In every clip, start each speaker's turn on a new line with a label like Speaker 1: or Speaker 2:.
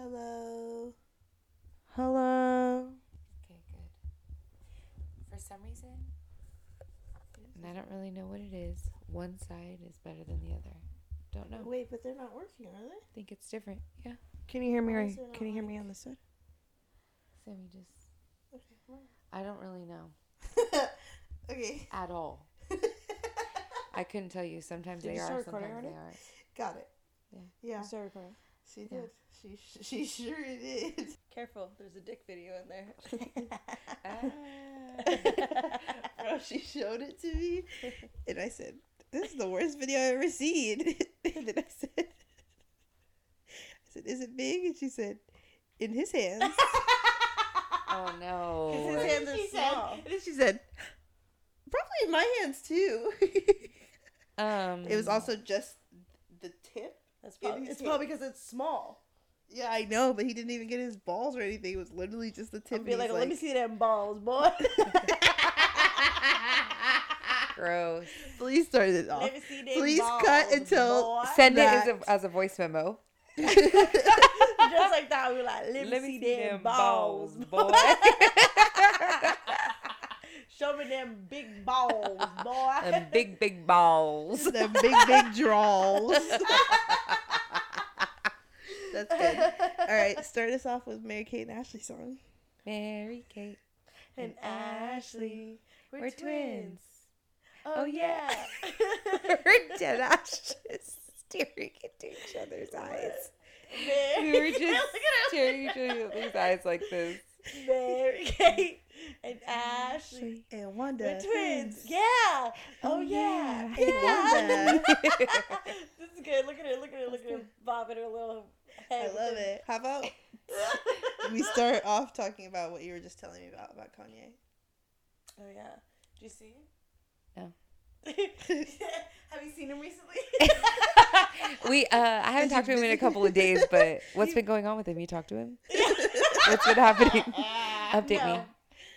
Speaker 1: Hello. Hello.
Speaker 2: Okay, good. For some reason, and I don't really know what it is, one side is better than the other. Don't know.
Speaker 1: Wait, but they're not working, are they?
Speaker 2: I think it's different. Yeah.
Speaker 1: Can you hear me Why right? Can you not hear me on this side?
Speaker 2: Sammy just.
Speaker 1: Okay.
Speaker 2: I don't really know
Speaker 1: okay.
Speaker 2: at all. I couldn't tell you. Sometimes
Speaker 1: Did
Speaker 2: they
Speaker 1: you
Speaker 2: are, sometimes they aren't.
Speaker 1: Got it.
Speaker 2: Yeah.
Speaker 1: Yeah.
Speaker 3: Start recording.
Speaker 1: She
Speaker 2: Yeah.
Speaker 1: did. She she sure did.
Speaker 3: Careful, there's a dick video in there.
Speaker 2: Ah.
Speaker 1: Bro, she showed it to me, and I said, "This is the worst video I've ever seen." and then I said, "I said, is it big?" And she said, "In his hands."
Speaker 2: oh no.
Speaker 3: His hands are
Speaker 1: she
Speaker 3: small.
Speaker 1: Said, and then she said, "Probably in my hands too."
Speaker 2: Um.
Speaker 1: it was also just the tip.
Speaker 3: That's probably,
Speaker 1: his
Speaker 3: it's probably because it's small.
Speaker 1: Yeah, I know, but he didn't even get his balls or anything. It was literally just the tip.
Speaker 3: I'll be
Speaker 1: and
Speaker 3: like, let me see them balls, boy.
Speaker 2: gross.
Speaker 1: Please start it off.
Speaker 3: let me see
Speaker 1: Please
Speaker 3: balls,
Speaker 1: cut until-
Speaker 3: boy.
Speaker 2: Send it as a, as a voice memo.
Speaker 3: Just like that, we were like, let, me, see, them balls, boy. Show me them big balls, boy.
Speaker 2: and big, big balls.
Speaker 1: the big, big draws. That's good. All right, start us off with Mary Kate and Ashley song.
Speaker 2: Mary Kate.
Speaker 3: and Ashley, we're,
Speaker 2: We're
Speaker 3: twins.
Speaker 2: twins.
Speaker 3: Oh, oh yeah.
Speaker 2: We're dead ass just staring into each other's eyes.
Speaker 3: Mary,
Speaker 2: We were just staring into each other's eyes like this.
Speaker 3: Mary Kate and Ashley.
Speaker 1: And Wanda.
Speaker 3: We're twins. Yeah. Oh yeah.
Speaker 1: And
Speaker 3: Yeah. This is good. Look at her. Look at her. Look at her bobbing her little head.
Speaker 1: I love it. How about we start off talking about what you were just telling me about about Kanye?
Speaker 3: Oh yeah. Did you see?
Speaker 2: No.
Speaker 3: Have you seen him recently?
Speaker 2: we uh I haven't talked to him in a couple of days, but what's been going on with him? You talked to him? What's been happening? Update
Speaker 3: no,
Speaker 2: me.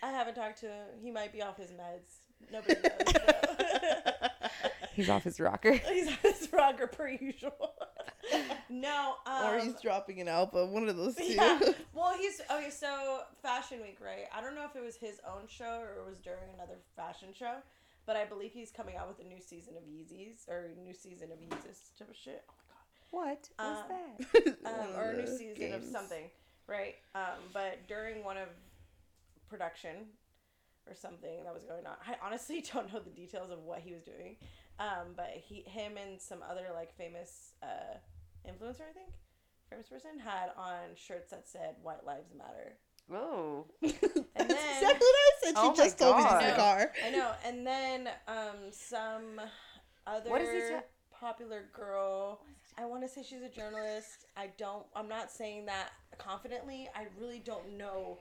Speaker 3: I haven't talked to him. He might be off his meds. Nobody knows.
Speaker 2: He's off his rocker.
Speaker 3: he's off his rocker per usual. no, um,
Speaker 1: or he's dropping an album, one of those two.
Speaker 3: yeah. Well, he's okay. So Fashion Week, right? I don't know if it was his own show or it was during another fashion show, but I believe he's coming out with a new season of Yeezys or new season of Yeezys type of shit. Oh my god.
Speaker 2: What
Speaker 3: Um,
Speaker 2: that?
Speaker 3: um, or a new season of something, right? Um, but during one of production or something that was going on, I honestly don't know the details of what he was doing. Um, but he, him, and some other like famous uh, influencer, I think, famous person had on shirts that said "White Lives Matter."
Speaker 2: Oh.
Speaker 1: That's
Speaker 3: then-
Speaker 1: exactly what I said. She
Speaker 2: Oh
Speaker 1: just told me this in the car.
Speaker 3: I know. And then um, some other
Speaker 2: What is this ha-
Speaker 3: popular girl. I want to say she's a journalist. I don't. I'm not saying that confidently. I really don't know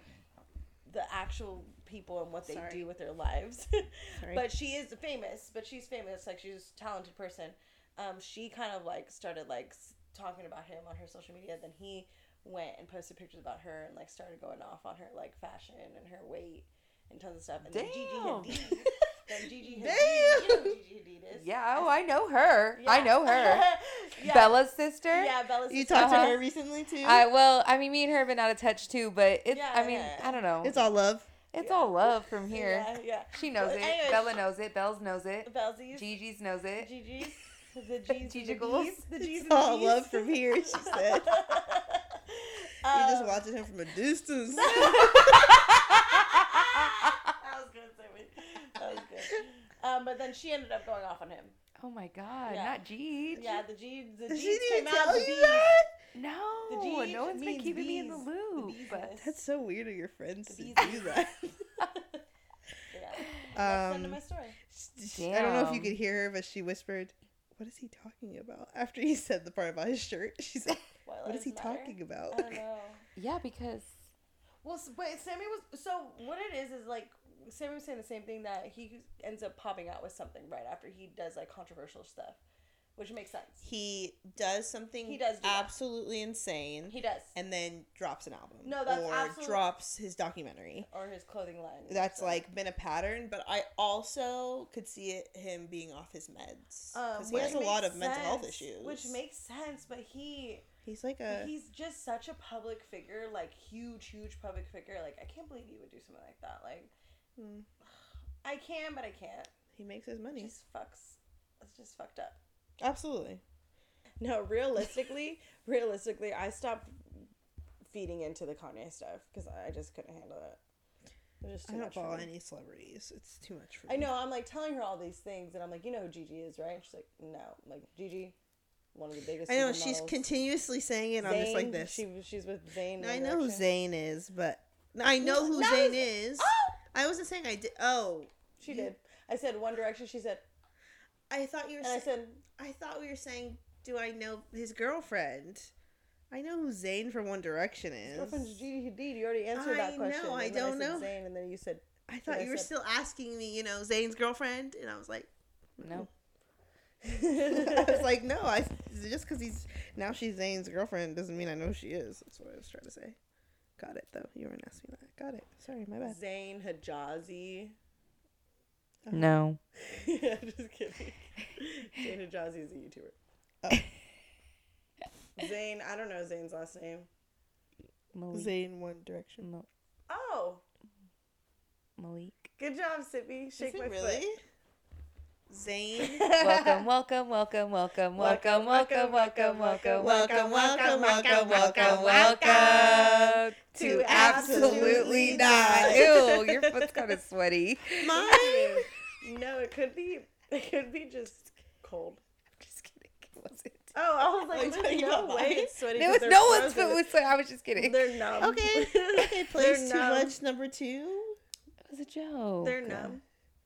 Speaker 3: the actual people and what they
Speaker 1: Sorry.
Speaker 3: do with their lives. But she is famous. But she's famous. Like she's a talented person. Um, she kind of like started like talking about him on her social media. Then he went and posted pictures about her and like started going off on her like fashion and her weight and tons of stuff. And then Gigi
Speaker 2: Damn.
Speaker 3: Hadid. then Gigi Hadid.
Speaker 1: Damn.
Speaker 3: You know Gigi Hadid is.
Speaker 2: Yeah, oh, I know her. I know her.
Speaker 3: yeah.
Speaker 2: Bella's sister.
Speaker 3: Yeah, Bella's
Speaker 1: You talked
Speaker 2: Uh-huh.
Speaker 1: to her recently too.
Speaker 2: I well, I mean, me and her have been out of touch too, but it's.
Speaker 3: Yeah,
Speaker 2: I mean,
Speaker 3: yeah.
Speaker 2: I don't know.
Speaker 1: it's all love.
Speaker 2: It's all love from here.
Speaker 3: Yeah, yeah.
Speaker 2: She knows
Speaker 3: But
Speaker 2: it.
Speaker 3: anyways,
Speaker 2: Bella knows it. Bells knows it.
Speaker 3: Bellsies.
Speaker 2: Gigi's knows it.
Speaker 3: Gigi's. The G's.
Speaker 2: Gigi
Speaker 3: the G's.
Speaker 1: It's
Speaker 3: the
Speaker 1: all
Speaker 3: G's.
Speaker 1: love from here. She said.
Speaker 3: Um,
Speaker 1: You're just watching him from a distance.
Speaker 3: that was good, Sammy. That was good. Um, but then she ended up going off on him.
Speaker 2: Oh my God,
Speaker 3: Yeah.
Speaker 2: not Gigi.
Speaker 3: Yeah, the G, the
Speaker 1: Did
Speaker 3: G's
Speaker 1: she
Speaker 3: came
Speaker 1: even
Speaker 3: out.
Speaker 1: tell
Speaker 3: The
Speaker 1: you that?
Speaker 2: No,
Speaker 3: The G
Speaker 2: no one's been
Speaker 3: means
Speaker 2: keeping me in the loop.
Speaker 3: The
Speaker 2: but.
Speaker 1: That's so weird of your friends to do that.
Speaker 3: Yeah. That's the end of
Speaker 1: Um,
Speaker 3: my story.
Speaker 1: She- I don't know if you could hear her, but she whispered, "What is he talking about?" After he said the part about his shirt, she said,
Speaker 3: What,
Speaker 1: "What is he
Speaker 3: matter?
Speaker 1: talking about?"
Speaker 3: I don't know.
Speaker 2: yeah, because
Speaker 3: Well, s- but Sammy was so. What it is is like Sammy was saying the same thing that he ends up popping out with something right after he does like controversial stuff, which makes sense.
Speaker 1: He does something
Speaker 3: He does do
Speaker 1: absolutely insane,
Speaker 3: He does,
Speaker 1: and then drops an album.
Speaker 3: No, that's
Speaker 1: or
Speaker 3: absolute-
Speaker 1: drops his documentary.
Speaker 3: or his clothing line.
Speaker 1: That's
Speaker 3: so.
Speaker 1: like been a pattern, but I also could see it him being off his meds
Speaker 3: Um,
Speaker 1: because he has a lot of mental health issues.
Speaker 3: which makes sense. But he,
Speaker 1: he He's like a.
Speaker 3: he's just such a public figure, like huge, huge public figure. Like I can't believe you would do something like that. Like
Speaker 1: Hmm.
Speaker 3: I can, but I can't.
Speaker 1: He makes his money.
Speaker 3: Just fucks. It's just fucked up.
Speaker 1: Absolutely.
Speaker 3: No, realistically, realistically, I stopped feeding into the Kanye stuff because I just couldn't handle it. It was just
Speaker 1: I don't follow any celebrities. It's too much for me.
Speaker 3: I know. I'm like telling her all these things, and I'm like, you know who Gigi is, right? And she's like, no. I'm like Gigi, one of the biggest.
Speaker 1: I know she's
Speaker 3: supermodels.
Speaker 1: continuously saying it. I'm just like this.
Speaker 3: She she's with Zayn.
Speaker 1: I know who Zayn is, but I know who Zayn is.
Speaker 3: Oh!
Speaker 1: I wasn't saying I did. Oh,
Speaker 3: She
Speaker 1: You-
Speaker 3: did. I said One Direction. She said,
Speaker 1: I thought you were.
Speaker 3: and I said,
Speaker 1: I thought we were saying, do I know his girlfriend? I know who Zayn from One Direction is.
Speaker 3: girlfriend's Gigi Hadid. You already answered
Speaker 1: I
Speaker 3: that question.
Speaker 1: know, I
Speaker 3: and then
Speaker 1: don't
Speaker 3: said
Speaker 1: know.
Speaker 3: Zayn, and then you said,
Speaker 1: I thought
Speaker 3: I
Speaker 1: you were
Speaker 3: said-
Speaker 1: still asking me, you know, Zayn's girlfriend, and I was like,
Speaker 2: No. Mm.
Speaker 1: I was like, no, I just because he's now she's Zayn's girlfriend doesn't mean I know who she is. That's what I was trying to say. Got it though. You weren't asking that. Got it. Sorry, my bad.
Speaker 3: Zayn Hajazi. Oh.
Speaker 2: No.
Speaker 3: yeah, just kidding. Zayn Hajazi is a YouTuber.
Speaker 1: Oh.
Speaker 3: Zayn, I don't know Zayn's last name.
Speaker 2: Malik.
Speaker 1: Zayn One Direction.
Speaker 2: Mo-
Speaker 3: Oh,
Speaker 2: Malik.
Speaker 3: good job, Sippy. Shake
Speaker 1: Is
Speaker 3: my
Speaker 1: it really? Zayn.
Speaker 3: Foot.
Speaker 2: Welcome, welcome, welcome, welcome, welcome, welcome, welcome, welcome, welcome, welcome, welcome, welcome, welcome to absolutely not. Ew, your foot's kind of sweaty.
Speaker 1: Mine.
Speaker 3: no, it could be. It could be just cold.
Speaker 2: Just kidding. It wasn't.
Speaker 3: Oh, I was like, no way it's sweaty. 'cause
Speaker 2: was no one's foot was sweaty. I was just kidding.
Speaker 3: They're numb.
Speaker 1: Okay. Okay. Place too
Speaker 3: numb.
Speaker 1: much. Number two.
Speaker 2: was a joke.
Speaker 3: They're numb.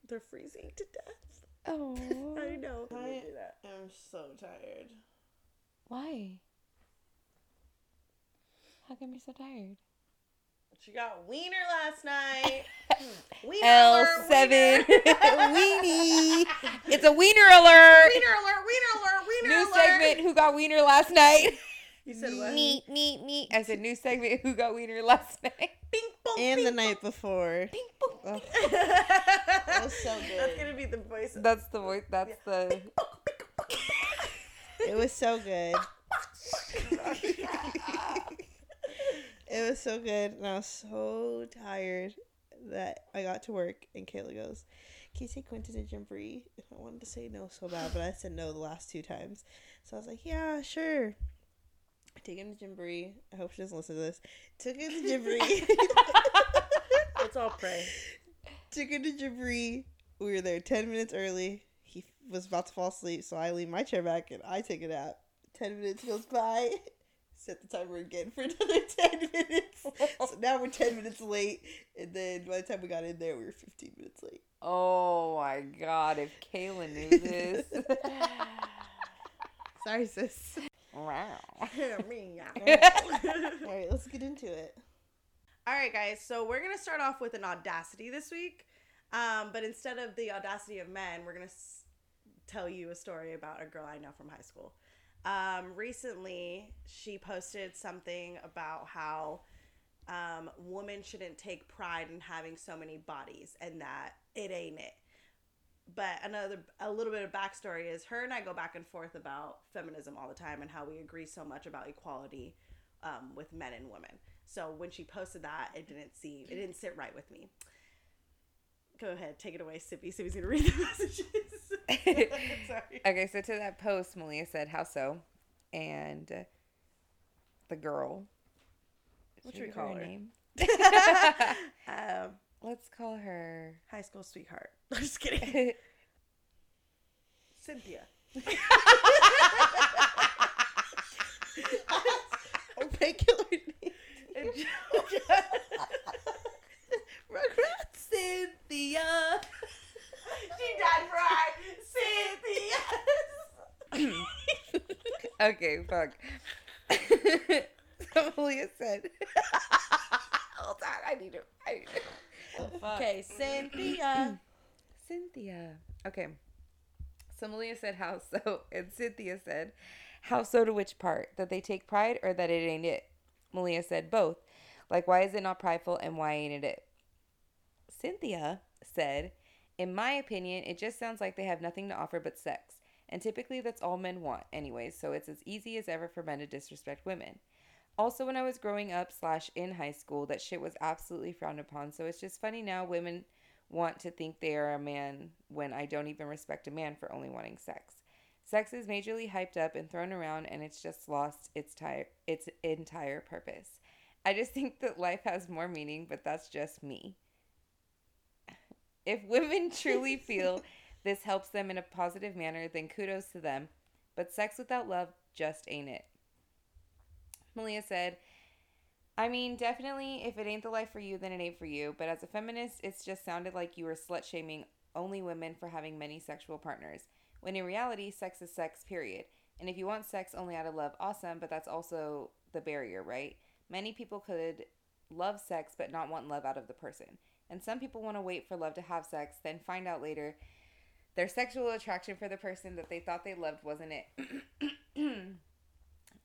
Speaker 3: They're freezing to death.
Speaker 2: Oh.
Speaker 3: I know.
Speaker 1: I-
Speaker 3: I.
Speaker 1: I'm so tired.
Speaker 2: Why? How come you're so tired?
Speaker 3: She got wiener last night. Wiener
Speaker 2: L
Speaker 3: alert,
Speaker 2: seven
Speaker 3: Wiener.
Speaker 2: weenie. It's a wiener alert.
Speaker 3: Wiener alert! Wiener alert! Wiener
Speaker 2: New
Speaker 3: alert!
Speaker 2: segment. Who got wiener last night?
Speaker 3: You said what?
Speaker 2: Meet, meet, meet. I said new segment. Who got wiener last night?
Speaker 3: Bing bong.
Speaker 1: And the
Speaker 3: bing,
Speaker 1: night before.
Speaker 2: Ping pong.
Speaker 1: Oh. That was so
Speaker 3: That's gonna be the voice.
Speaker 2: That's the voice. That's the.
Speaker 1: it was so good. it was so good, and I was so tired that I got to work, and Kayla goes, "Can you take Quentin to Jamboree?" And I wanted to say no so bad, but I said no the last two times. So I was like, "Yeah, sure." Take him to Jamboree. I hope she doesn't listen to this. Took him to Jamboree.
Speaker 3: Let's all pray.
Speaker 1: took him to Jamboree. We were there 10 minutes early. He was about to fall asleep, so I leave my chair back and I take a nap. 10 minutes goes by. Set the timer again for another 10 minutes. So now we're 10 minutes late. And then by the time we got in there, we were 15 minutes late.
Speaker 2: Oh my god! If Kayla knew this.
Speaker 1: Sorry, sis.
Speaker 2: Wow.
Speaker 1: All right, let's get into it.
Speaker 3: All right, guys. So we're gonna start off with an audacity this week, um, but instead of the audacity of men, we're gonna s- tell you a story about a girl I know from high school. Um, recently, she posted something about how um, women shouldn't take pride in having so many bodies, and that it ain't it. But another, a little bit of backstory is her and I go back and forth about feminism all the time and how we agree so much about equality um, with men and women. So when she posted that, it didn't seem it didn't sit right with me. Go ahead, take it away, Sippy. Sippy's gonna read the messages.
Speaker 2: Okay, so to that post, Maleia said, "How so?" And the girl.
Speaker 3: What
Speaker 2: Should
Speaker 3: we call
Speaker 2: give
Speaker 3: her?
Speaker 2: name?
Speaker 3: um,
Speaker 2: Let's call her.
Speaker 3: high school sweetheart. I'm just kidding.
Speaker 2: okay,
Speaker 3: Cynthia.
Speaker 1: A regular name. Rugrats.
Speaker 2: Cynthia.
Speaker 3: she died for Cynthia.
Speaker 2: Okay, fuck. so Maleia said, "Hold on, I need to. I need to."
Speaker 3: okay, Cynthia.
Speaker 2: Cynthia. Okay. So Maleia said, How so? And Cynthia said, How so to which part? That they take pride or that it ain't it? Maleia said, Both. Like, why is it not prideful and why ain't it it? Cynthia said, In my opinion, it just sounds like they have nothing to offer but sex. And typically that's all men want, anyways, so it's as easy as ever for men to disrespect women. Also, when I was growing up slash in high school, that shit was absolutely frowned upon. So it's just funny now women want to think they are a man when I don't even respect a man for only wanting sex. Sex is majorly hyped up and thrown around, and it's just lost its ti- its entire purpose. I just think that life has more meaning, but that's just me. If women truly feel this helps them in a positive manner, then kudos to them. But sex without love just ain't it. Maleia said, I mean, definitely, if it ain't the life for you, then it ain't for you. But as a feminist, it's just sounded like you were slut shaming only women for having many sexual partners. When in reality, sex is sex, period. And if you want sex only out of love, awesome, but that's also the barrier, right? Many people could love sex but not want love out of the person. And some people want to wait for love to have sex, then find out later their sexual attraction for the person that they thought they loved wasn't it.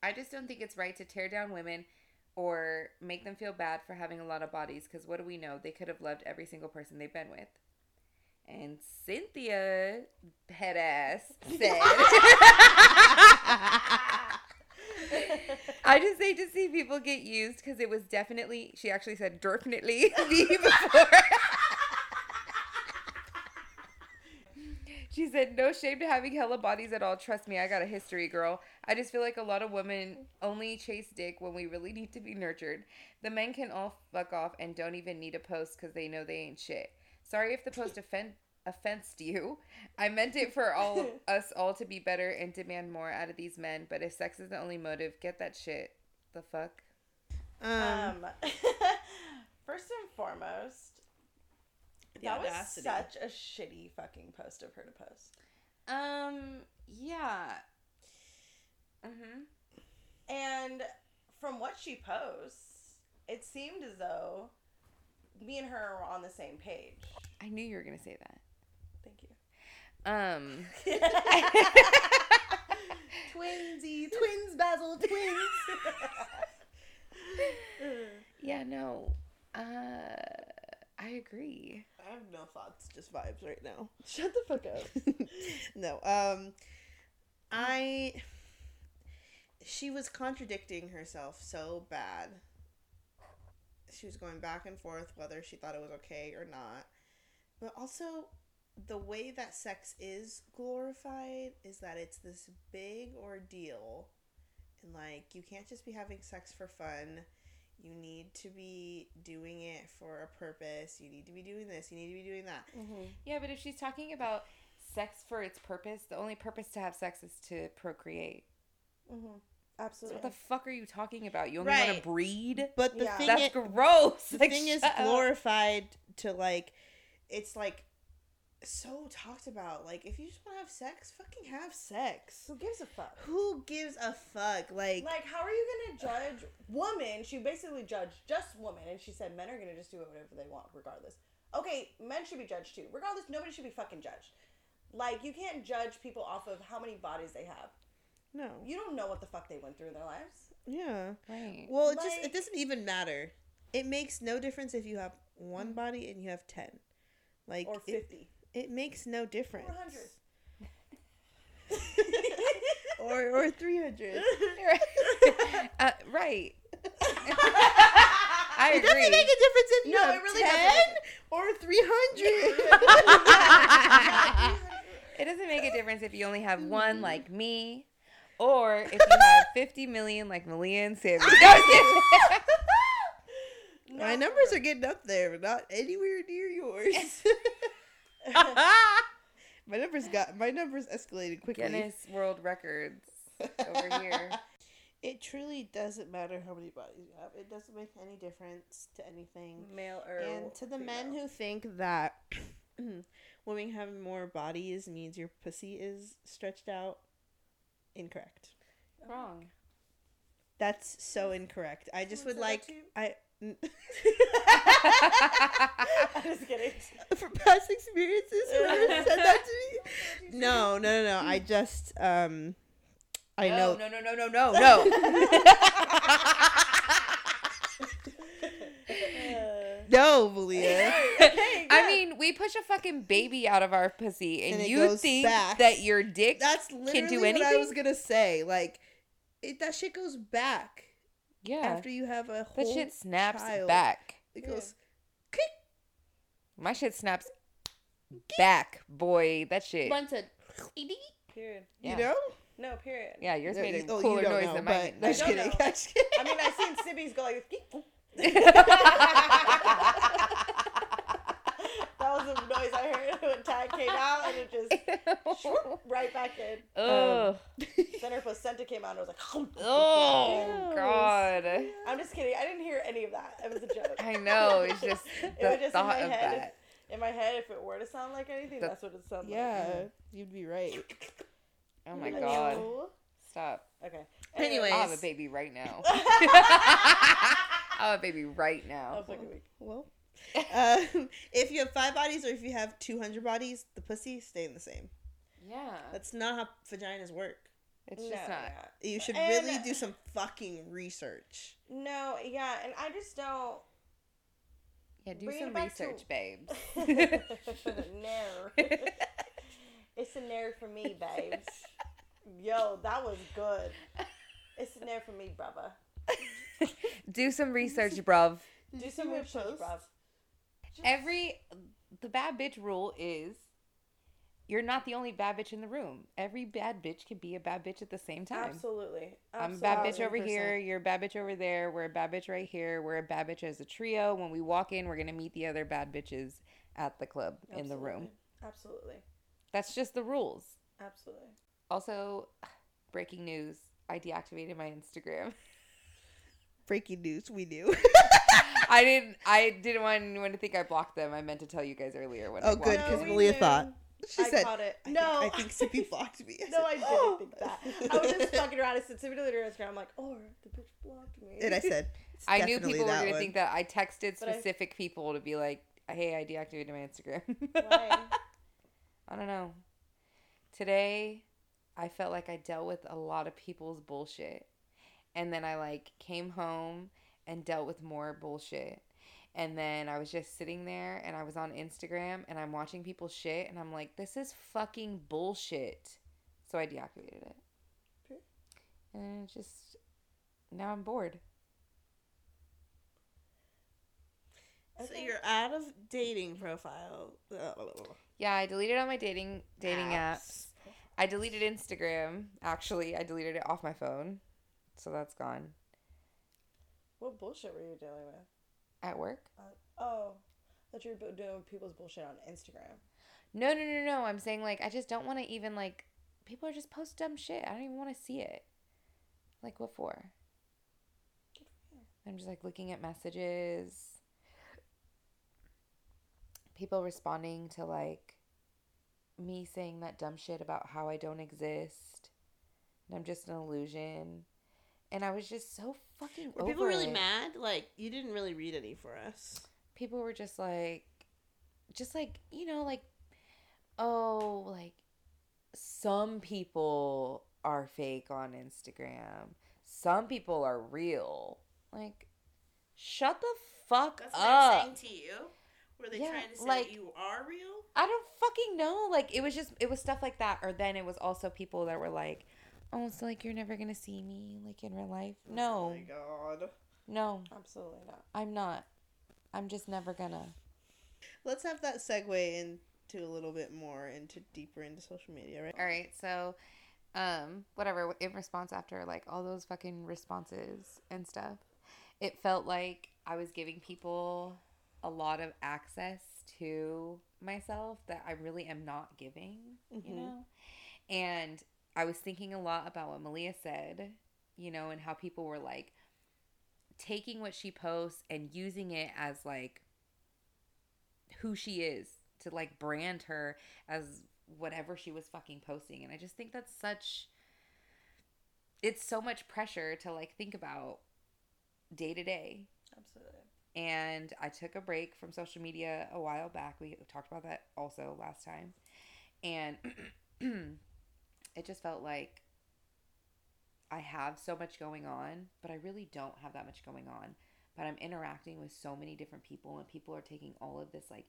Speaker 2: I just don't think it's right to tear down women or make them feel bad for having a lot of bodies because what do we know? They could have loved every single person they've been with. And Cynthia, head ass, said, I just hate to see people get used because it was definitely, she actually said, definitely me before. She said, No shame to having hella bodies at all. Trust me, I got a history, girl. I just feel like a lot of women only chase dick when we really need to be nurtured. The men can all fuck off and don't even need a post because they know they ain't shit. Sorry if the post offend offensed you. I meant it for all us all to be better and demand more out of these men. But if sex is the only motive, get that shit. The fuck.
Speaker 1: Um,
Speaker 3: Um, first and foremost,
Speaker 1: the
Speaker 3: that
Speaker 1: audacity.
Speaker 3: was such a shitty fucking post of her to post.
Speaker 2: Um. Yeah. Mhm.
Speaker 3: And from what she posts, it seemed as though me and her were on the same page.
Speaker 2: I knew you were gonna say that.
Speaker 3: Thank you.
Speaker 2: Um.
Speaker 3: Twinsy, twins, Basil, twins.
Speaker 2: Yeah. No. Uh. I agree.
Speaker 1: I have no thoughts, just vibes right now.
Speaker 3: Shut the fuck up.
Speaker 1: no, um, I. She was contradicting herself so bad. She was going back and forth whether she thought it was okay or not. But also, the way that sex is glorified is that it's this big ordeal. And, like, you can't just be having sex for fun. You need to be doing it for a purpose. You need to be doing this. You need to be doing that.
Speaker 2: Yeah, but if she's talking about sex for its purpose, the only purpose to have sex is to procreate.
Speaker 3: mm-hmm.
Speaker 2: So
Speaker 3: Absolutely.
Speaker 2: what the fuck are you talking about? You only want to breed?
Speaker 1: But the
Speaker 3: Yeah.
Speaker 1: thing
Speaker 2: That's
Speaker 1: is,
Speaker 2: gross.
Speaker 1: the
Speaker 2: Like,
Speaker 1: thing is
Speaker 2: shut up.
Speaker 1: glorified to like it's like so talked about like if you just want to have sex fucking have sex
Speaker 3: Who gives a fuck?
Speaker 1: who gives a fuck like,
Speaker 3: Like, how are you gonna judge woman? She basically judged just women, and she said men are gonna just do whatever they want, regardless. Okay, men should be judged too. Regardless, nobody should be fucking judged. Like, you can't judge people off of how many bodies they have.
Speaker 1: no
Speaker 3: You don't know what the fuck they went through in their lives.
Speaker 1: yeah
Speaker 2: Right.
Speaker 1: well it just it doesn't even matter it makes no difference if you have one body and you have 10 like
Speaker 3: Or
Speaker 1: it,
Speaker 3: 50.
Speaker 1: It makes no difference
Speaker 3: 400.
Speaker 1: or or 300
Speaker 2: uh, right. I
Speaker 1: it doesn't make a difference if you
Speaker 3: No,
Speaker 1: have
Speaker 3: it really
Speaker 1: 10
Speaker 3: doesn't.
Speaker 1: or 300
Speaker 2: It doesn't make a difference if you only have
Speaker 1: Mm-hmm.
Speaker 2: one like me, or if you have 50 million like Maleia and Sammy. No, I'm kidding.
Speaker 1: My numbers are getting up there, but not anywhere near yours. my numbers got my numbers escalated quickly.
Speaker 2: Guinness World Records over here.
Speaker 1: It truly doesn't matter how many bodies you have. It doesn't make any difference to anything.
Speaker 3: Male or
Speaker 1: and to the men who think that women having more bodies means your pussy is stretched out, incorrect.
Speaker 2: Wrong.
Speaker 1: That's so incorrect. I just would like I
Speaker 3: I'm just kidding.
Speaker 1: for past experiences whoever said that to me. No, no, no, no. I just um I know
Speaker 2: No, no, no, no, no, no, no.
Speaker 1: No, Maleia.
Speaker 3: okay,
Speaker 2: I mean, we push a fucking baby out of our pussy, and,
Speaker 1: And
Speaker 2: you think
Speaker 1: back.
Speaker 2: that your dick
Speaker 1: That's literally
Speaker 2: do anything.
Speaker 1: what I was gonna say. Like, it, that shit goes back
Speaker 2: yeah
Speaker 1: after you have a whole
Speaker 2: that
Speaker 1: whole.
Speaker 2: shit snaps
Speaker 1: child.
Speaker 2: back.
Speaker 1: It
Speaker 3: Yeah.
Speaker 1: goes.
Speaker 2: My shit snaps back, boy. That shit.
Speaker 4: Mine said,
Speaker 3: period.
Speaker 2: Yeah.
Speaker 1: You know?
Speaker 3: No, period.
Speaker 2: Yeah, yours
Speaker 1: No,
Speaker 2: made a
Speaker 1: oh,
Speaker 2: cooler noise
Speaker 1: know,
Speaker 2: than
Speaker 1: but-
Speaker 2: mine.
Speaker 1: No, just
Speaker 3: I don't
Speaker 1: kidding. Just kidding.
Speaker 3: I mean, I've seen Sibby's go like. that was the noise I heard when Tag came out, and it just swoop, right back in.
Speaker 2: Ugh.
Speaker 3: Um, then her placenta came out, and it was like.
Speaker 2: oh God.
Speaker 3: I'm just kidding. I didn't hear any of that. It was a joke.
Speaker 2: I know. It's just
Speaker 3: It was just in my
Speaker 2: of
Speaker 3: head.
Speaker 2: that.
Speaker 3: In my head, if it were to sound like anything,
Speaker 2: The-
Speaker 3: that's what it sounded
Speaker 1: Yeah,
Speaker 3: like.
Speaker 1: you'd be right.
Speaker 2: Oh my
Speaker 3: Like,
Speaker 2: God. Stop.
Speaker 3: Okay.
Speaker 1: Anyways.
Speaker 2: I'll have a baby right now. I'll have a baby right
Speaker 3: That
Speaker 2: now.
Speaker 3: was like a.
Speaker 1: Well, um, if you have five bodies or if you have 200 bodies, the pussy staying the same.
Speaker 2: Yeah.
Speaker 1: That's not how vaginas work.
Speaker 2: It's
Speaker 3: No,
Speaker 2: just not.
Speaker 3: yeah.
Speaker 1: You should
Speaker 3: And-
Speaker 1: really do some fucking research.
Speaker 3: No, yeah, and I just don't.
Speaker 2: Yeah, do
Speaker 3: Bring
Speaker 2: some
Speaker 3: back to-
Speaker 2: research, babes.
Speaker 3: no. it's a no for me, babes. Yo, that was good. It's a no for me, brother.
Speaker 2: do some research, bruv.
Speaker 1: Did
Speaker 3: Do some research, bruv.
Speaker 2: Every the bad bitch rule is you're not the only bad bitch in the room. Every bad bitch can be a bad bitch at the same time.
Speaker 3: Absolutely.
Speaker 2: I'm a bad bitch over
Speaker 1: 1000%.
Speaker 2: here. You're a bad bitch over there. We're a bad bitch right here. We're a bad bitch as a trio. When we walk in, we're gonna meet the other bad bitches at the club in the room.
Speaker 3: Absolutely.
Speaker 2: That's just the rules.
Speaker 3: Absolutely.
Speaker 2: Also, breaking news: I deactivated my Instagram.
Speaker 1: Breaking news, we knew.
Speaker 2: I didn't. I didn't want anyone to think I blocked them. I meant to tell you guys earlier when. I
Speaker 1: Oh, good, because
Speaker 2: them.
Speaker 3: we
Speaker 1: Maleia
Speaker 3: knew.
Speaker 1: thought. She
Speaker 3: I
Speaker 1: said,
Speaker 3: caught it.
Speaker 1: I
Speaker 3: No.
Speaker 1: Think, I think Sippy blocked me. I
Speaker 3: No,
Speaker 1: said,
Speaker 3: I didn't
Speaker 1: "Oh."
Speaker 3: think that. I was just fucking around. I said, "Send me to Instagram." I'm like, "Oh, the bitch blocked me."
Speaker 1: And I said,
Speaker 2: I knew people were gonna
Speaker 1: one."
Speaker 2: think that I texted
Speaker 3: But I-
Speaker 2: specific people to be like, "Hey, I deactivated my Instagram."
Speaker 3: Why?
Speaker 2: I don't know. Today, I felt like I dealt with a lot of people's bullshit, and then I like came home and dealt with more bullshit. And then I was just sitting there and I was on Instagram and I'm watching people shit and I'm like, this is fucking bullshit. So I deactivated it.
Speaker 3: Sure.
Speaker 2: And it just now I'm bored.
Speaker 1: So
Speaker 3: Okay.
Speaker 1: you're out of dating profile.
Speaker 2: Yeah, I deleted all my dating dating apps. I deleted Instagram. Actually, I deleted it off my phone. So that's gone.
Speaker 3: What bullshit were you dealing with?
Speaker 2: At work?
Speaker 3: Uh, oh, that you're doing people's bullshit on Instagram.
Speaker 2: No, no, no, no. I'm saying like I just don't want to even like people are just post dumb shit. I don't even want to see it. Like what for? I'm just like looking at messages. People responding to like me saying that dumb shit about how I don't exist. And I'm just an illusion. And I was just so fucking
Speaker 1: Were
Speaker 2: over
Speaker 1: people really
Speaker 2: it.
Speaker 1: mad? Like you didn't really read any for us.
Speaker 2: people were just like just like you know like oh like some people are fake on instagram some people are real like shut the fuck up
Speaker 1: to you. Were
Speaker 2: they Yeah, trying to say like-
Speaker 1: you are real?
Speaker 2: i don't fucking know like it was just it was stuff like that or then it was also people that were like oh so like you're never gonna see me like in real life no
Speaker 1: Oh my god.
Speaker 2: no
Speaker 3: Absolutely not.
Speaker 2: i'm not i'm just never gonna
Speaker 1: Let's have that segue into a little bit more into deeper into social media, right?
Speaker 2: All right, so um whatever in response after like all those fucking responses and stuff, it felt like I was giving people a lot of access to myself that I really am not giving, you
Speaker 1: Mhm.
Speaker 2: know? And I was thinking a lot about what Maleia said, you know, and how people were like taking what she posts and using it as like who she is to like brand her as whatever she was fucking posting. And i just think that's such it's so much pressure to like think about day to day.
Speaker 3: Absolutely.
Speaker 2: and i took a break from social media a while back. We talked about that also last time. And it just felt like i have so much going on but i really don't have that much going on but I'm interacting with so many different people and people are taking all of this like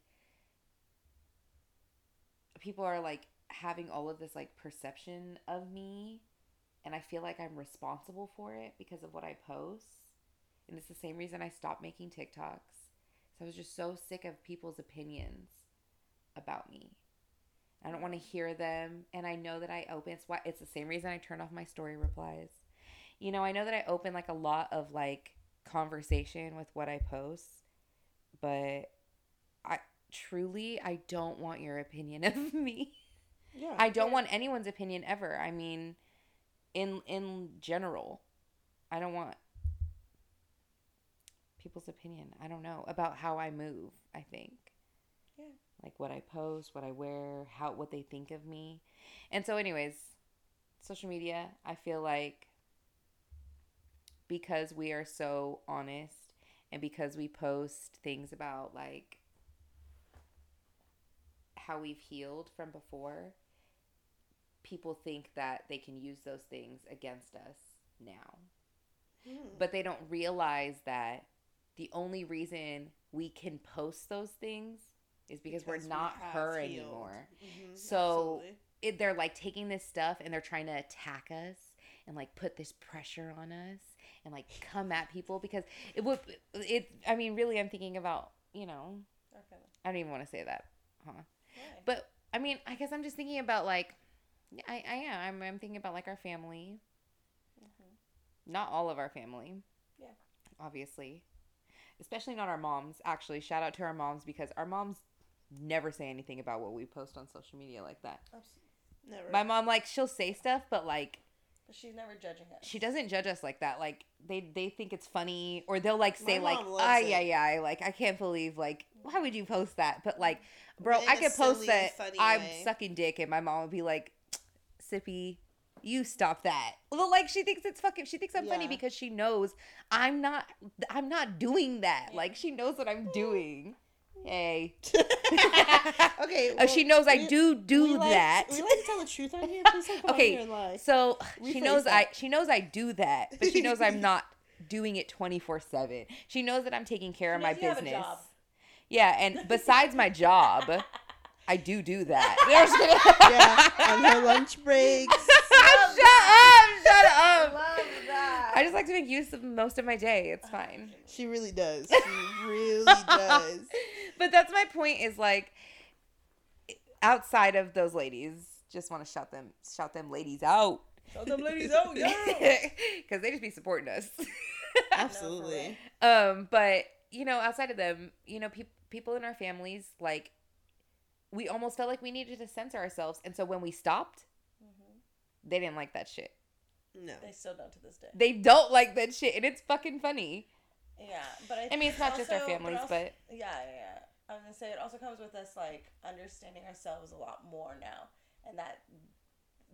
Speaker 2: people are like having all of this like perception of me and I feel like I'm responsible for it because of what I post. And it's the same reason I stopped making TikToks. So I was just so sick of people's opinions about me. I don't want to hear them and I know that I open it's why it's the same reason I turn off my story replies. You know, I know that I open like a lot of like conversation with what I post, but I truly I don't want your opinion of me.
Speaker 1: Yeah.
Speaker 2: I don't want anyone's opinion ever. I mean, in in general, I don't want people's opinion. I don't know about how I move, I think.
Speaker 3: Yeah.
Speaker 2: Like what I post, what I wear, how what they think of me. And so anyways, social media, I feel like because we are so honest and because we post things about like how we've healed from before, people think that they can use those things against us now.
Speaker 1: Hmm.
Speaker 2: But they don't realize that the only reason we can post those things is because,
Speaker 1: Because
Speaker 2: we're not
Speaker 1: have
Speaker 2: her
Speaker 1: healed.
Speaker 2: anymore.
Speaker 1: Mhm,
Speaker 2: So- It, they're like taking this stuff and they're trying to attack us and like put this pressure on us and like come at people because it would it I mean really I'm thinking about, you know,
Speaker 3: Okay.
Speaker 2: I don't even want to say that. Huh?
Speaker 3: Why?
Speaker 2: But I mean, I guess I'm just thinking about like, I, I am. I'm, I'm thinking about like our family. Not all of our family.
Speaker 3: Yeah.
Speaker 2: Obviously. Especially not our moms. Actually, shout out to our moms because our moms never say anything about what we post on social media like that.
Speaker 3: Abs-
Speaker 1: Never.
Speaker 2: My mom, like, she'll say stuff, but like,
Speaker 3: But she's never judging us.
Speaker 2: she doesn't judge us like that. Like, they they think it's funny, or they'll like say like, ah,
Speaker 1: it.
Speaker 2: yeah, yeah, like I can't believe like, why would you post that? But like, bro, I could post that I'm
Speaker 1: way.
Speaker 2: sucking dick, and my mom would be like, Sippy, you stop that. Well, like she thinks it's fucking. She thinks I'm funny because she knows I'm not. I'm not doing that.
Speaker 3: Yeah.
Speaker 2: Like she knows what I'm doing. Hey,
Speaker 1: okay.
Speaker 2: oh, she knows I do do
Speaker 1: we like-
Speaker 2: that.
Speaker 1: we like to tell the truth on here. Please don't come
Speaker 2: Okay,
Speaker 1: here and lie.
Speaker 2: So she knows
Speaker 1: that.
Speaker 2: I she knows I do that, but she knows I'm not doing it 24/7. She knows that I'm taking care of my
Speaker 3: knows you have a
Speaker 2: business. Yeah, and besides my job, I do do that. No, I'm just kidding.
Speaker 1: yeah, on her lunch breaks.
Speaker 2: shut up! Shut up!
Speaker 3: Love that.
Speaker 2: I just like to make use of most of my day. It's fine.
Speaker 1: She really does. She really does.
Speaker 2: But that's my point. Is like outside of those ladies, just want to shout them, shout them ladies out.
Speaker 3: Shout them ladies out, yeah.
Speaker 2: because they just be supporting us.
Speaker 1: Absolutely.
Speaker 2: um, but you know, outside of them, you know, peop people in our families, like, we almost felt like we needed to censor ourselves, and so when we stopped, they didn't like that shit.
Speaker 1: No.
Speaker 3: They still don't to this day.
Speaker 2: They don't like that shit, and it's fucking funny.
Speaker 3: Yeah, but I,
Speaker 2: I mean, it's not just our
Speaker 3: also-
Speaker 2: families,
Speaker 3: also-
Speaker 2: but
Speaker 3: yeah, yeah, yeah. I was gonna say it also comes with us like understanding ourselves a lot more now, and that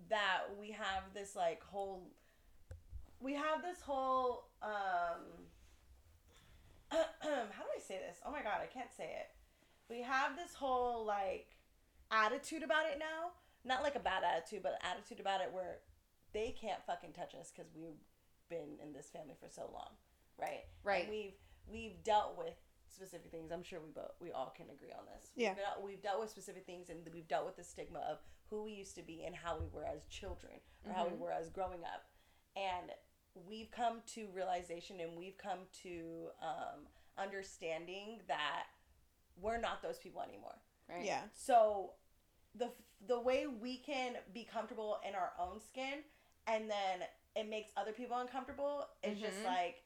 Speaker 3: that we have this like whole we have this whole um how do I say this? Oh my god, I can't say it. We have this whole like attitude about it now. Not like a bad attitude, but an attitude about it where they can't fucking touch us because we've been in this family for so long, right?
Speaker 2: Right.
Speaker 3: And we've we've dealt with specific things. I'm sure we both we all can agree on this.
Speaker 1: Yeah.
Speaker 3: We've dealt, we've dealt with specific things, and we've dealt with the stigma of who we used to be and how we were as children, or how we were as growing up, and we've come to realization and we've come to um, understanding that we're not those people anymore.
Speaker 2: right?
Speaker 1: Yeah.
Speaker 3: So the the way we can be comfortable in our own skin and then it makes other people uncomfortable it's just
Speaker 2: Mhm.
Speaker 3: like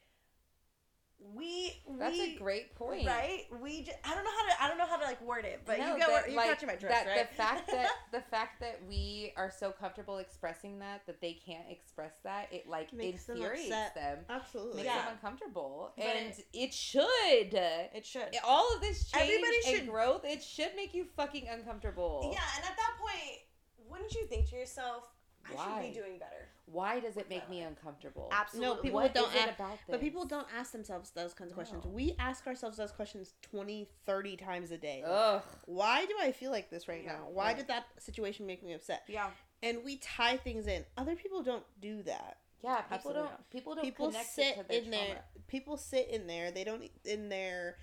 Speaker 3: we
Speaker 2: That's a great point.
Speaker 3: right we just, I don't know how to I don't know how to like word it but
Speaker 2: No,
Speaker 3: you get
Speaker 2: that,
Speaker 3: what you're
Speaker 2: like,
Speaker 3: catching my drift
Speaker 2: that,
Speaker 3: right
Speaker 2: The fact that the fact that we are so comfortable expressing that that they can't express that, it like
Speaker 1: Makes them
Speaker 2: infuriates
Speaker 1: upset.
Speaker 2: them,
Speaker 1: Absolutely.
Speaker 2: makes
Speaker 3: Yeah.
Speaker 2: them uncomfortable,
Speaker 3: But
Speaker 2: and
Speaker 3: it-
Speaker 2: it, should.
Speaker 3: it should
Speaker 2: All of this change
Speaker 3: Everybody
Speaker 2: and
Speaker 3: should-
Speaker 2: growth, it should make you fucking uncomfortable.
Speaker 3: yeah and at that point wouldn't you think to yourself I
Speaker 2: Why?
Speaker 3: should be doing better
Speaker 2: Why does it make me uncomfortable?
Speaker 3: absolutely
Speaker 1: No, people
Speaker 2: What
Speaker 1: don't
Speaker 2: is it
Speaker 1: ask-
Speaker 2: about
Speaker 1: But people don't ask themselves those kinds of questions.
Speaker 2: No.
Speaker 1: We ask ourselves those questions 20, 30 times a day.
Speaker 2: Ugh.
Speaker 1: Why do I feel like this right
Speaker 3: Yeah,
Speaker 1: now? Why
Speaker 2: yeah.
Speaker 1: did that situation make me upset?
Speaker 3: yeah
Speaker 1: And we tie things in. Other people don't do that.
Speaker 2: Yeah, people
Speaker 3: Absolutely
Speaker 2: don't. People don't
Speaker 1: people
Speaker 2: connect
Speaker 1: sit
Speaker 2: it to their
Speaker 1: in
Speaker 2: trauma.
Speaker 1: there people sit in there they don't in their